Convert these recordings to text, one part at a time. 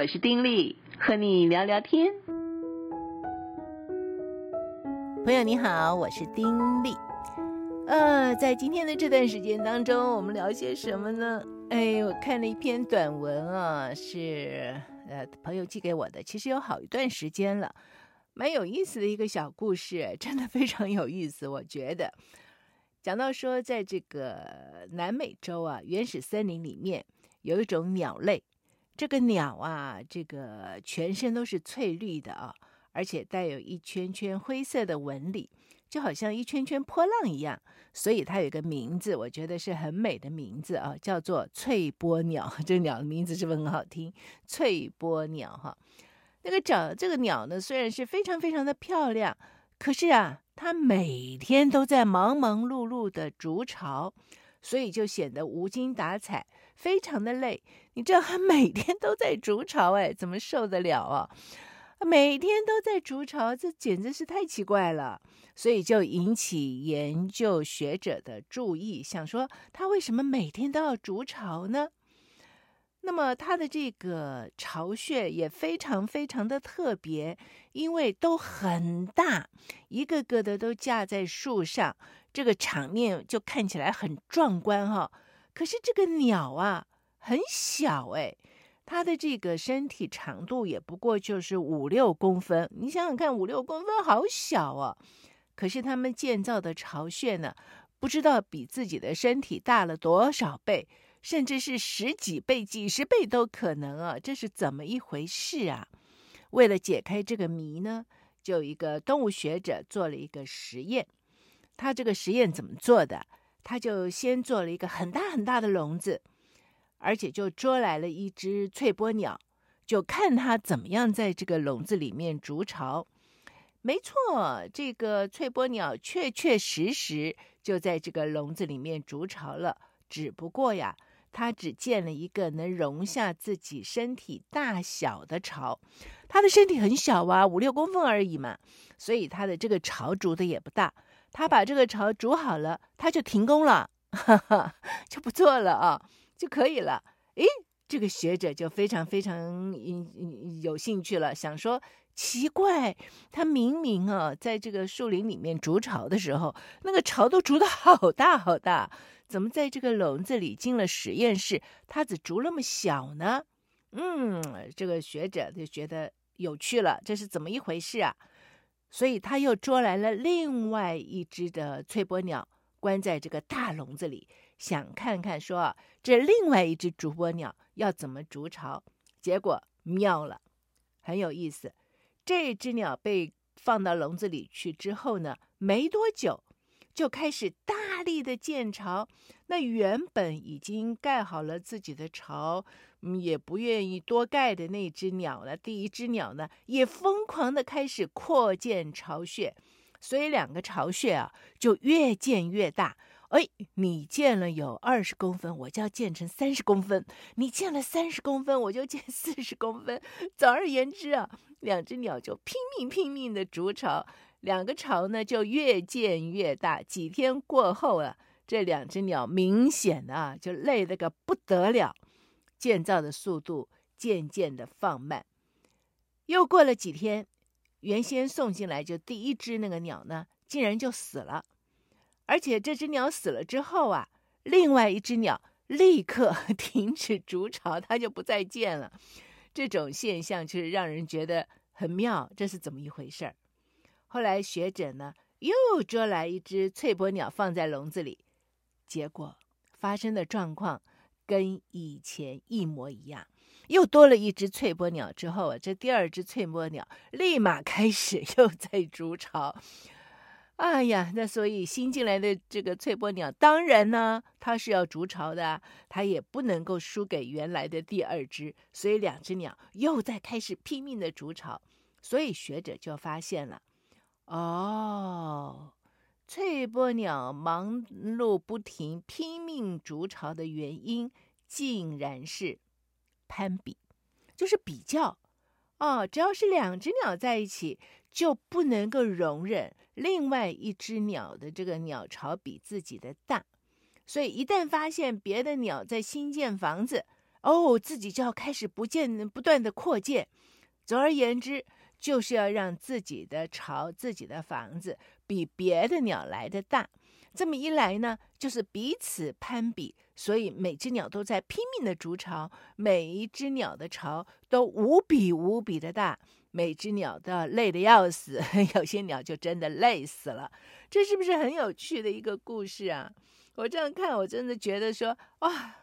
我是丁力，和你聊聊天。朋友你好，我是丁力。呃，在今天的这段时间当中，我们聊些什么呢？哎，我看了一篇短文啊，是呃朋友寄给我的，其实有好一段时间了，蛮有意思的一个小故事，真的非常有意思，我觉得。讲到说，在这个南美洲啊，原始森林里面有一种鸟类。这个鸟啊，这个全身都是翠绿的啊，而且带有一圈圈灰色的纹理，就好像一圈圈波浪一样。所以它有一个名字，我觉得是很美的名字啊，叫做翠波鸟。这个鸟的名字是不是很好听？翠波鸟哈。那个找这个鸟呢，虽然是非常非常的漂亮，可是啊，它每天都在忙忙碌碌的筑巢，所以就显得无精打采。非常的累，你知道他每天都在筑巢，哎，怎么受得了啊？每天都在筑巢，这简直是太奇怪了，所以就引起研究学者的注意，想说他为什么每天都要筑巢呢？那么他的这个巢穴也非常非常的特别，因为都很大，一个个的都架在树上，这个场面就看起来很壮观哈。可是这个鸟啊，很小哎，它的这个身体长度也不过就是五六公分。你想想看，五六公分好小啊！可是他们建造的巢穴呢，不知道比自己的身体大了多少倍，甚至是十几倍、几十倍都可能啊！这是怎么一回事啊？为了解开这个谜呢，就有一个动物学者做了一个实验。他这个实验怎么做的？他就先做了一个很大很大的笼子，而且就捉来了一只翠波鸟，就看它怎么样在这个笼子里面筑巢。没错，这个翠波鸟确确实实就在这个笼子里面筑巢了。只不过呀，它只建了一个能容下自己身体大小的巢。它的身体很小啊，五六公分而已嘛，所以它的这个巢筑的也不大。他把这个巢筑好了，他就停工了，哈哈，就不做了啊，就可以了。诶，这个学者就非常非常有兴趣了，想说奇怪，他明明啊，在这个树林里面筑巢的时候，那个巢都筑得好大好大，怎么在这个笼子里进了实验室，他只筑那么小呢？嗯，这个学者就觉得有趣了，这是怎么一回事啊？所以他又捉来了另外一只的翠波鸟，关在这个大笼子里，想看看说这另外一只竹波鸟要怎么筑巢。结果妙了，很有意思。这只鸟被放到笼子里去之后呢，没多久就开始大力的建巢。那原本已经盖好了自己的巢。也不愿意多盖的那只鸟呢，第一只鸟呢，也疯狂的开始扩建巢穴，所以两个巢穴啊，就越建越大。哎，你建了有二十公分，我就要建成三十公分；你建了三十公分，我就建四十公分。总而言之啊，两只鸟就拼命拼命的筑巢，两个巢呢就越建越大。几天过后啊，这两只鸟明显的啊就累得个不得了。建造的速度渐渐的放慢，又过了几天，原先送进来就第一只那个鸟呢，竟然就死了。而且这只鸟死了之后啊，另外一只鸟立刻 停止筑巢，它就不再建了。这种现象就是让人觉得很妙，这是怎么一回事儿？后来学者呢又捉来一只翠波鸟放在笼子里，结果发生的状况。跟以前一模一样，又多了一只翠波鸟之后啊，这第二只翠波鸟立马开始 又在筑巢。哎呀，那所以新进来的这个翠波鸟，当然呢，它是要筑巢的，它也不能够输给原来的第二只，所以两只鸟又在开始拼命的筑巢。所以学者就发现了，哦。翠波鸟忙碌不停、拼命筑巢的原因，竟然是攀比，就是比较。哦，只要是两只鸟在一起，就不能够容忍另外一只鸟的这个鸟巢比自己的大。所以，一旦发现别的鸟在新建房子，哦，自己就要开始不见不断的扩建。总而言之，就是要让自己的巢、自己的房子比别的鸟来的大。这么一来呢，就是彼此攀比，所以每只鸟都在拼命的筑巢，每一只鸟的巢都无比无比的大，每只鸟都要累得要死，有些鸟就真的累死了。这是不是很有趣的一个故事啊？我这样看，我真的觉得说，哇，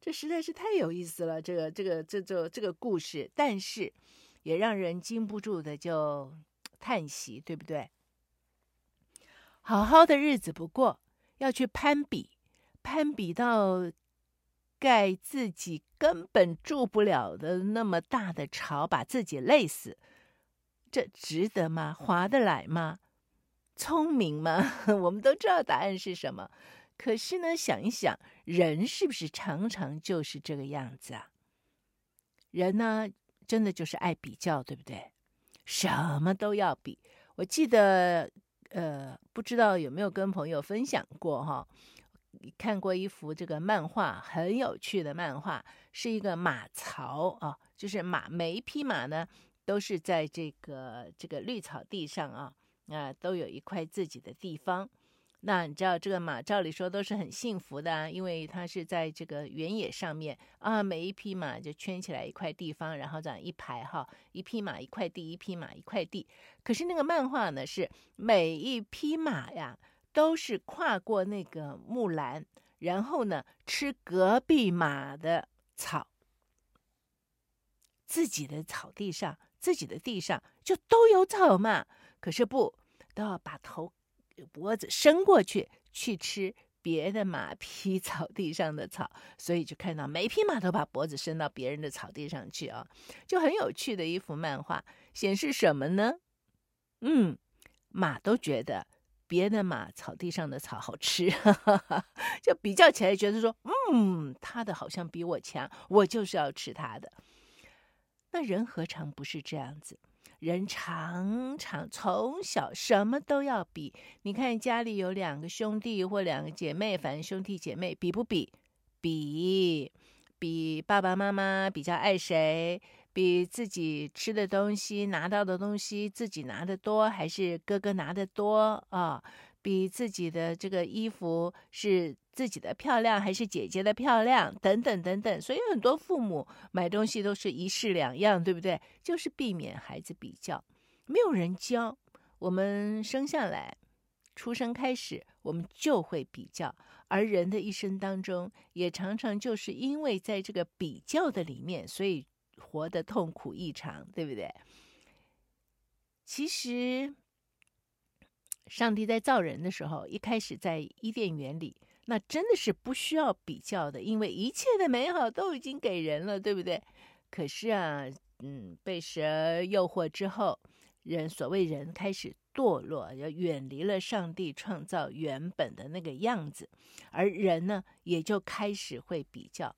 这实在是太有意思了，这个这个这这这个故事，但是也让人禁不住的就 叹息，对不对？好好的日子不过，要去攀比，攀比到盖自己根本住不了的那么大的巢，把自己累死，这值得吗？划得来吗？聪明吗？我们都知道答案是什么。可是呢，想一想，人是不是常常就是这个样子啊？人呢，真的就是爱比较，对不对？什么都要比。我记得。呃，不知道有没有跟朋友分享过哈？看过一幅这个漫画，很有趣的漫画，是一个马槽啊，就是马，每一匹马呢都是在这个这个绿草地上啊，啊，都有一块自己的地方。那你知道这个马照理说都是很幸福的啊，因为它是在这个原野上面啊，每一匹马就圈起来一块地方，然后这样一排哈，一匹马一块地，一匹马一块地。可是那个漫画呢，是每一匹马呀都是跨过那个木栏，然后呢吃隔壁马的草，自己的草地上，自己的地上就都有草嘛。可是不，都要把头。脖子伸过去去吃别的马匹 草地上的草，所以就看到每匹马都把脖子伸到别人的草地上去啊，就很有趣的一幅漫画，显示什么呢？嗯，马都觉得别的马草地上的草好吃，哈哈哈，就比较起来觉得说，嗯，他的好像比我强，我就是要吃他的。那人何尝不是这样子？人常常从小什么都要比，你看家里有两个兄弟或两个姐妹，反正兄弟姐妹比不比？比，比爸爸妈妈比较爱谁？比自己吃的东西拿到的东西自己拿的多，还是哥哥拿的多啊？比自己的这个衣服是自己的漂亮还是姐姐的漂亮？等等等等，所以很多父母买东西都是一式两样，对不对？就是避免孩子比较，没有人教我们生下来，出生开始我们就会比较，而人的一生当中也常常就是因为在这个比较的里面，所以活得痛苦异常，对不对？其实。上帝在造人的时候，一开始在伊甸园里，那真的是不需要比较的，因为一切的美好都已经给人了，对不对？可是啊，嗯，被蛇诱惑之后，人所谓人开始堕落，要远离了上帝创造原本的那个样子，而人呢，也就开始会比较。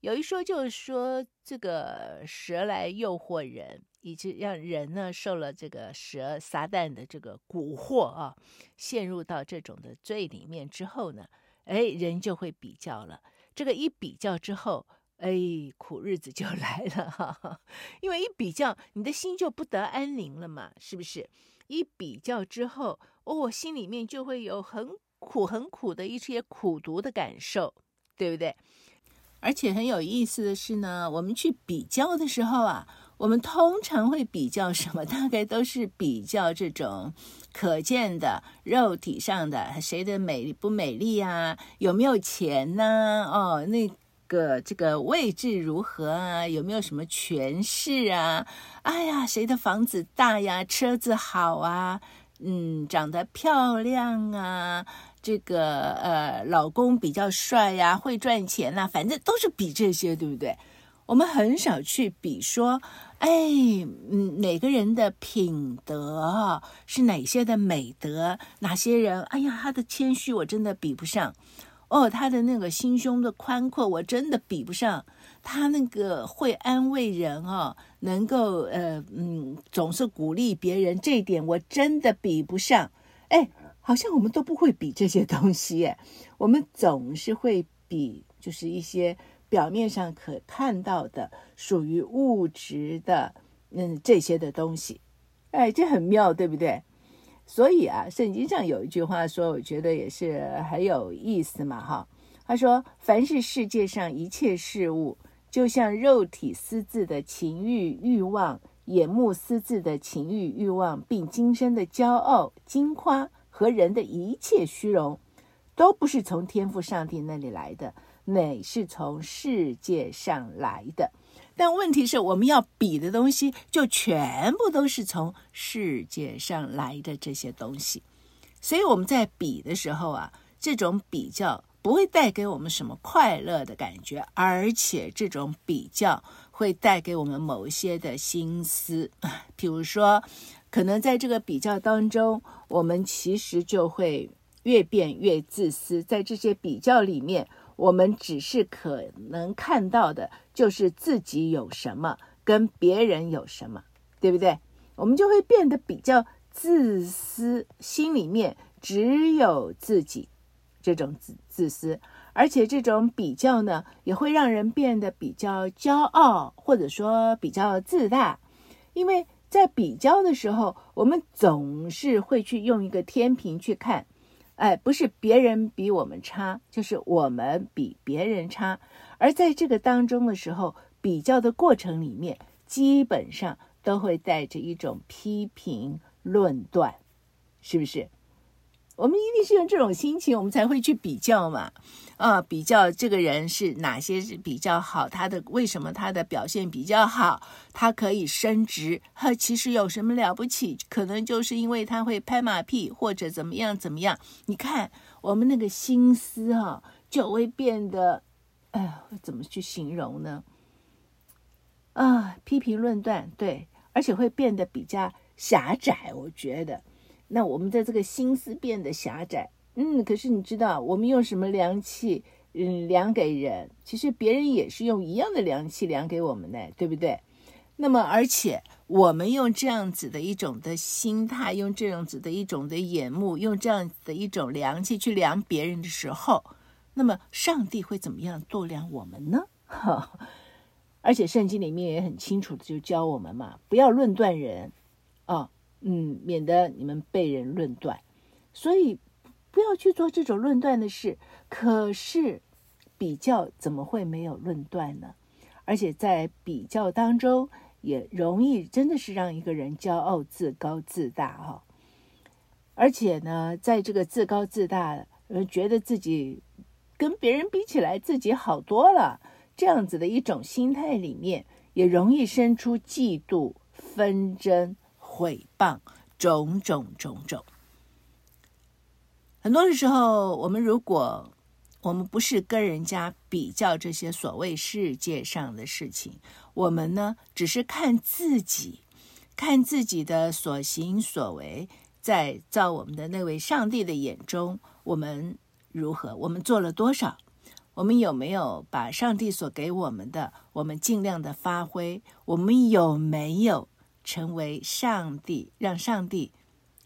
有一说就是说，这个蛇来诱惑人。以致让人呢受了这个蛇撒旦的这个蛊惑啊，陷入到这种的罪里面之后呢，哎，人就会比较了。这个一比较之后，哎，苦日子就 来了哈。因为一比较，你的心就不得安宁了嘛，是不是？一比较之后，哦，心里面就会有很苦很苦的一些苦毒的感受，对不对？而且很有意思的是呢，我们去比较的时候啊。我们通常会比较什么？大概都是比较这种可见的肉体上的，谁的美丽不美丽啊？有没有钱呢？哦，那个这个位置如何啊？有没有什么权势啊？哎呀，谁的房子大呀？车子好啊？嗯，长得漂亮啊？这个呃，老公比较帅呀？会赚钱呐？反正都是比这些，对不对？我们很少去比说。哎，嗯，哪个人的品德是哪些的美德？哪些人？哎呀，他的谦虚我真的比不上。哦，他的那个心胸的宽阔我真的比不上。他那个会安慰人哦，能够呃嗯，总是鼓励别人，这一点我真的比不上。哎，好像我们都不会比这些东西，我们总是会比，就是一些表面上可看到的属于物质的，嗯，这些的东西，哎，这很妙，对不对？所以啊，圣经上有一句话说，我觉得也是很有意思嘛，哈。他说：“凡是世界上一切事物，就像肉体私自的情欲欲望，眼目私自的情欲欲望，并今生的骄傲、矜夸和人的一切虚荣，都不是从天赋上帝那里来的，乃是从世界上来的。”但问题是，我们要比的东西，就全部都是从世界上来的这些东西。所以我们在比的时候啊，这种比较不会带给我们什么快乐的感觉，而且这种比较会带给我们某些的心思。比如说，可能在这个比较当中，我们其实就会越变越自私。在这些比较里面，我们只是可能看到的，就是自己有什么，跟别人有什么，对不对？我们就会变得比较自私，心里面只有自己，这种自自私，而且这种比较呢，也会让人变得比较骄傲，或者说比较自大，因为在比较的时候，我们总是会去用一个天平去看。哎，不是别人比我们差，就是我们比别人差。而在这个当中的时候，比较的过程里面，基本上都会带着一种批评论断，是不是？我们一定是用这种心情，我们才会去比较嘛。啊，比较这个人是哪些是比较好，他的为什么他的表现比较好，他可以升职，他其实有什么了不起？可能就是因为他会拍马屁或者怎么样怎么样。你看我们那个心思啊，就会变得，哎呀，怎么去形容呢？啊，批评论断，对，而且会变得比较狭窄，我觉得。那我们的这个心思变得狭窄，嗯，可是你知道我们用什么量器，嗯，量给人，其实别人也是用一样的量器量给我们的，对不对？那么，而且我们用这样子的一种的心态，用这样子的一种的眼目，用这样子的一种量器去量别人的时候，那么上帝会怎么样度量我们呢？哈，而且圣经里面也很清楚的就教我们嘛，不要论断人，啊、嗯，免得你们被人论断，所以不要去做这种论断的事。可是比较怎么会没有论断呢？而且在比较当中，也容易真的是让一个人骄傲、自高、自大哈、哦。而且呢，在这个自高自大，呃，觉得自己跟别人比起来自己好多了，这样子的一种心态里面，也容易生出嫉妒、纷争。毁谤种种种种，很多的时候，我们如果我们不是跟人家比较这些所谓世界上的事情，我们呢，只是看自己，看自己的所行所为，在造我们的那位上帝的眼中，我们如何？我们做了多少？我们有没有把上帝所给我们的，我们尽量的发挥？我们有没有？成为上帝让上帝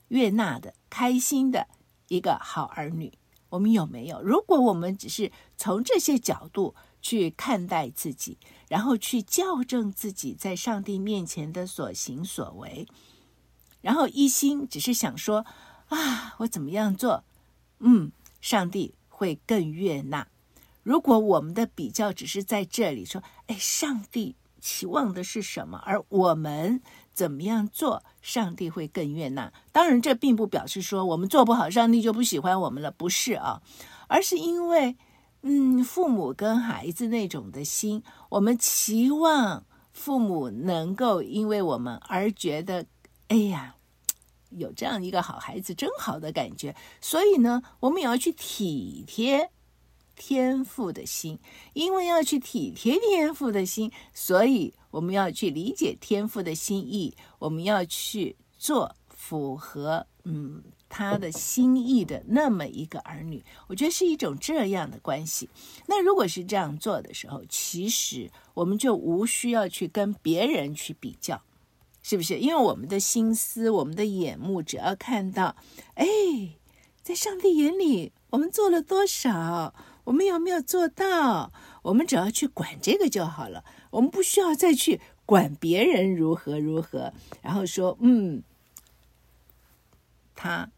悦纳的、开心的一个好儿女，我们有没有？如果我们只是从这些角度去看待自己，然后去校正自己在上帝面前的所行所为，然后一心只是想说啊，我怎么样做？嗯，上帝会更悦纳。如果我们的比较只是在这里说，哎，上帝期望的是什么？而我们。怎么样做，上帝会更悦纳？当然，这并不表示说我们做不好，上帝就不喜欢我们了，不是啊，而是因为，嗯，父母跟孩子那种的心，我们期望父母能够因为我们而觉得，哎呀，有这样一个好孩子真好的感觉，所以呢，我们也要去体贴。天父的心，因为要去体贴天父的心，所以我们要去理解天父的心意，我们要去做符合嗯他的心意的那么一个儿女。我觉得是一种这样的关系。那如果是这样做的时候，其实我们就无需要去跟别人去比较，是不是？因为我们的心思、我们的眼目，只要看到，哎，在上帝眼里，我们做了多少？我们有没有做到？我们只要去管这个就好了，我们不需要再去管别人如何如何，然后说，嗯，他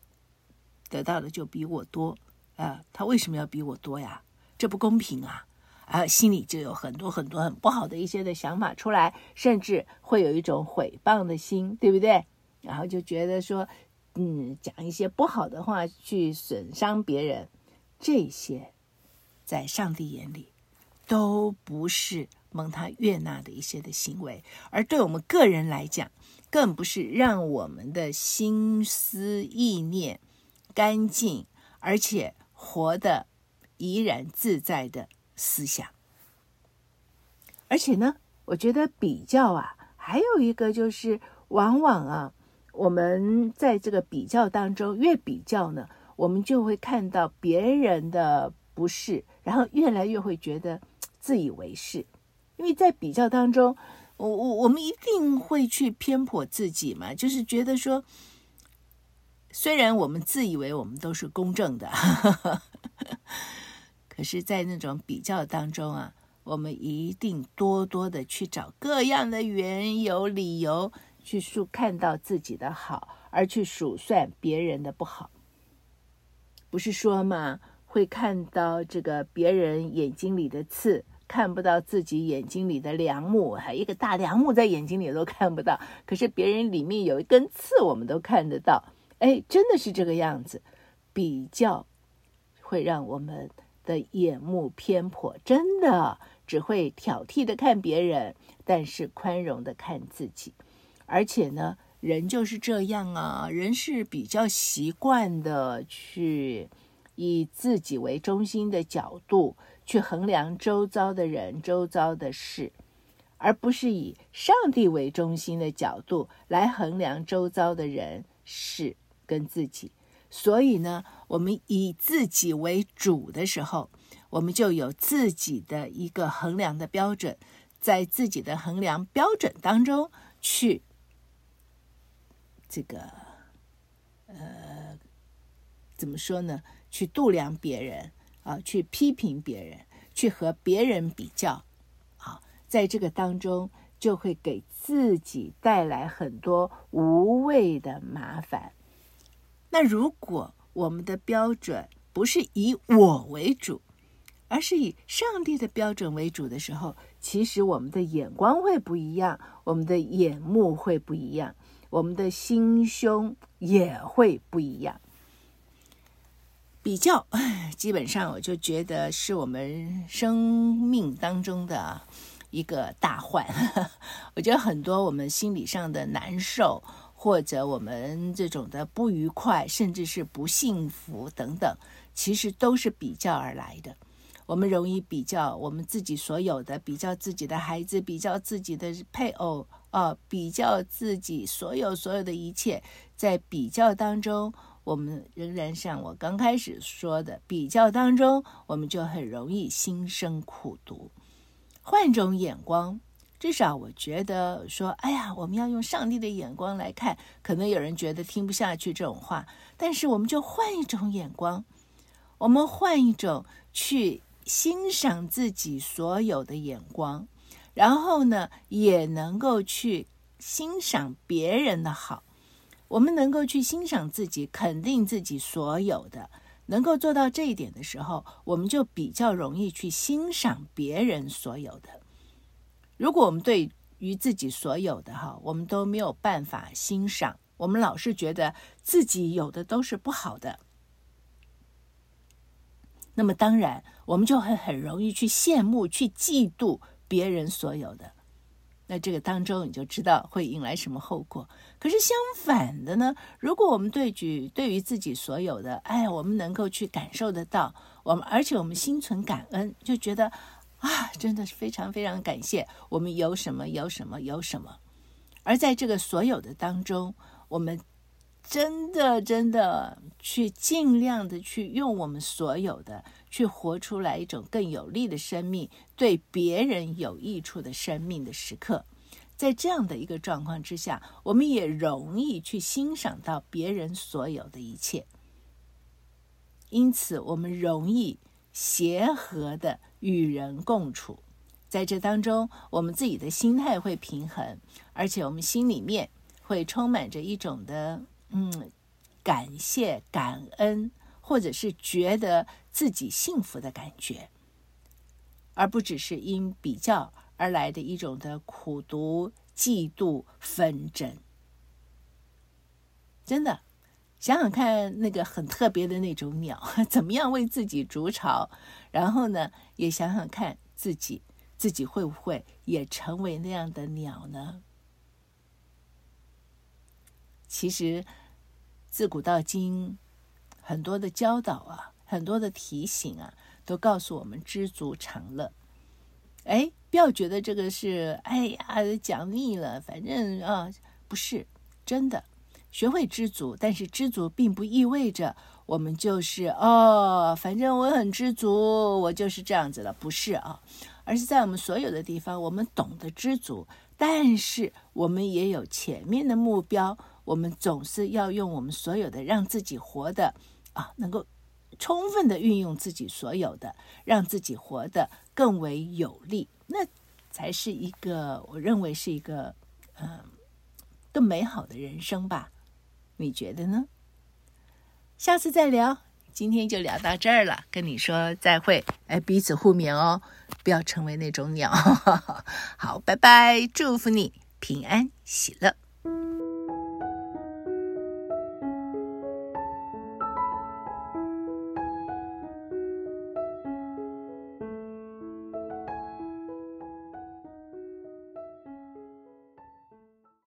得到的就比我多，啊、他为什么要比我多呀？这不公平啊！啊，心里就有很多很多很不好的一些的想法出来，甚至会有一种毁谤的心，对不对？然后就觉得说，嗯，讲一些不好的话去损伤别人，这些在上帝眼里都不是蒙他悦纳的一些的行为，而对我们个人来讲，更不是让我们的心思意念干净，而且活得怡然自在的思想。而且呢，我觉得比较啊，还有一个就是，往往啊。我们在这个比较当中，越比较呢，我们就会看到别人的不是，然后越来越会觉得自以为是。因为在比较当中，我我我们一定会去偏颇自己嘛，就是觉得说，虽然我们自以为我们都是公正的，可是，在那种比较当中啊，我们一定多多的去找各样的缘由、理由。去数看到自己的好，而去数算别人的不好，不是说嘛？会看到这个别人眼睛里的刺，看不到自己眼睛里的梁木，还一个大梁木在眼睛里都看不到，可是别人里面有一根刺，我们都看得到。哎，真的是这个样子。比较会让我们的眼目偏颇，真的只会挑剔的看别人，但是宽容的看自己。而且呢，人就是这样啊，人是比较习惯的去以自己为中心的角度去衡量周遭的人、周遭的事，而不是以上帝为中心的角度来衡量周遭的人事跟自己。所以呢，我们以自己为主的时候，我们就有自己的一个衡量的标准，在自己的衡量标准当中去。这个，呃，怎么说呢？去度量别人啊，去批评别人，去和别人比较，啊，在这个当中就会给自己带来很多无谓的麻烦。那如果我们的标准不是以我为主，而是以上帝的标准为主的时候，其实我们的眼光会不一样，我们的眼目会不一样。我们的心胸也会不一样。比较，基本上我就觉得是我们生命当中的一个大患。我觉得很多我们心理上的难受，或者我们这种的不愉快，甚至是不幸福等等，其实都是比较而来的。我们容易比较我们自己所有的，比较自己的孩子，比较自己的配偶。哦，比较自己所有所有的一切，在比较当中，我们仍然像我刚开始说的，比较当中，我们就很容易心生苦毒。换种眼光，至少我觉得说，哎呀，我们要用上帝的眼光来看。可能有人觉得听不下去这种话，但是我们就换一种眼光，我们换一种去欣赏自己所有的眼光。然后呢，也能够去欣赏别人的好。我们能够去欣赏自己，肯定自己所有的，能够做到这一点的时候，我们就比较容易去欣赏别人所有的。如果我们对于自己所有的哈，我们都没有办法欣赏，我们老是觉得自己有的都是不好的，那么当然我们就会很容易去羡慕、去嫉妒。别人所有的，那这个当中你就知道会引来什么后果。可是相反的呢，如果我们对举对于自己所有的，哎，我们能够去感受得到，我们而且我们心存感恩，就觉得啊，真的是非常非常感谢我们有什么有什么有什么。而在这个所有的当中，我们真的真的去尽量的去用我们所有的。去活出来一种更有利的生命，对别人有益处的生命的时刻，在这样的一个状况之下，我们也容易去欣赏到别人所有的一切。因此，我们容易协和的与人共处。在这当中，我们自己的心态会平衡，而且我们心里面会充满着一种的嗯感谢、感恩，或者是觉得自己幸福的感觉，而不只是因比较而来的一种的苦读、嫉妒、纷争。真的，想想看，那个很特别的那种鸟，怎么样为自己筑巢？然后呢，也想想看自己。自己会不会也成为那样的鸟呢？其实，自古到今，很多的教导啊，很多的提醒啊，都告诉我们知足常乐。哎，不要觉得这个是哎呀讲腻了，反正啊，不是真的。学会知足，但是知足并不意味着我们就是哦，反正我很知足，我就是这样子了，不是啊。而是在我们所有的地方，我们懂得知足，但是我们也有前面的目标。我们总是要用我们所有的，让自己活得啊，能够充分的运用自己所有的，让自己活得更为有利，那才是一个我认为是一个嗯更美好的人生吧？你觉得呢？下次再聊。今天就聊到这儿了，跟你说再会，哎，彼此互勉哦，不要成为那种鸟。好，拜拜，祝福你平安喜乐。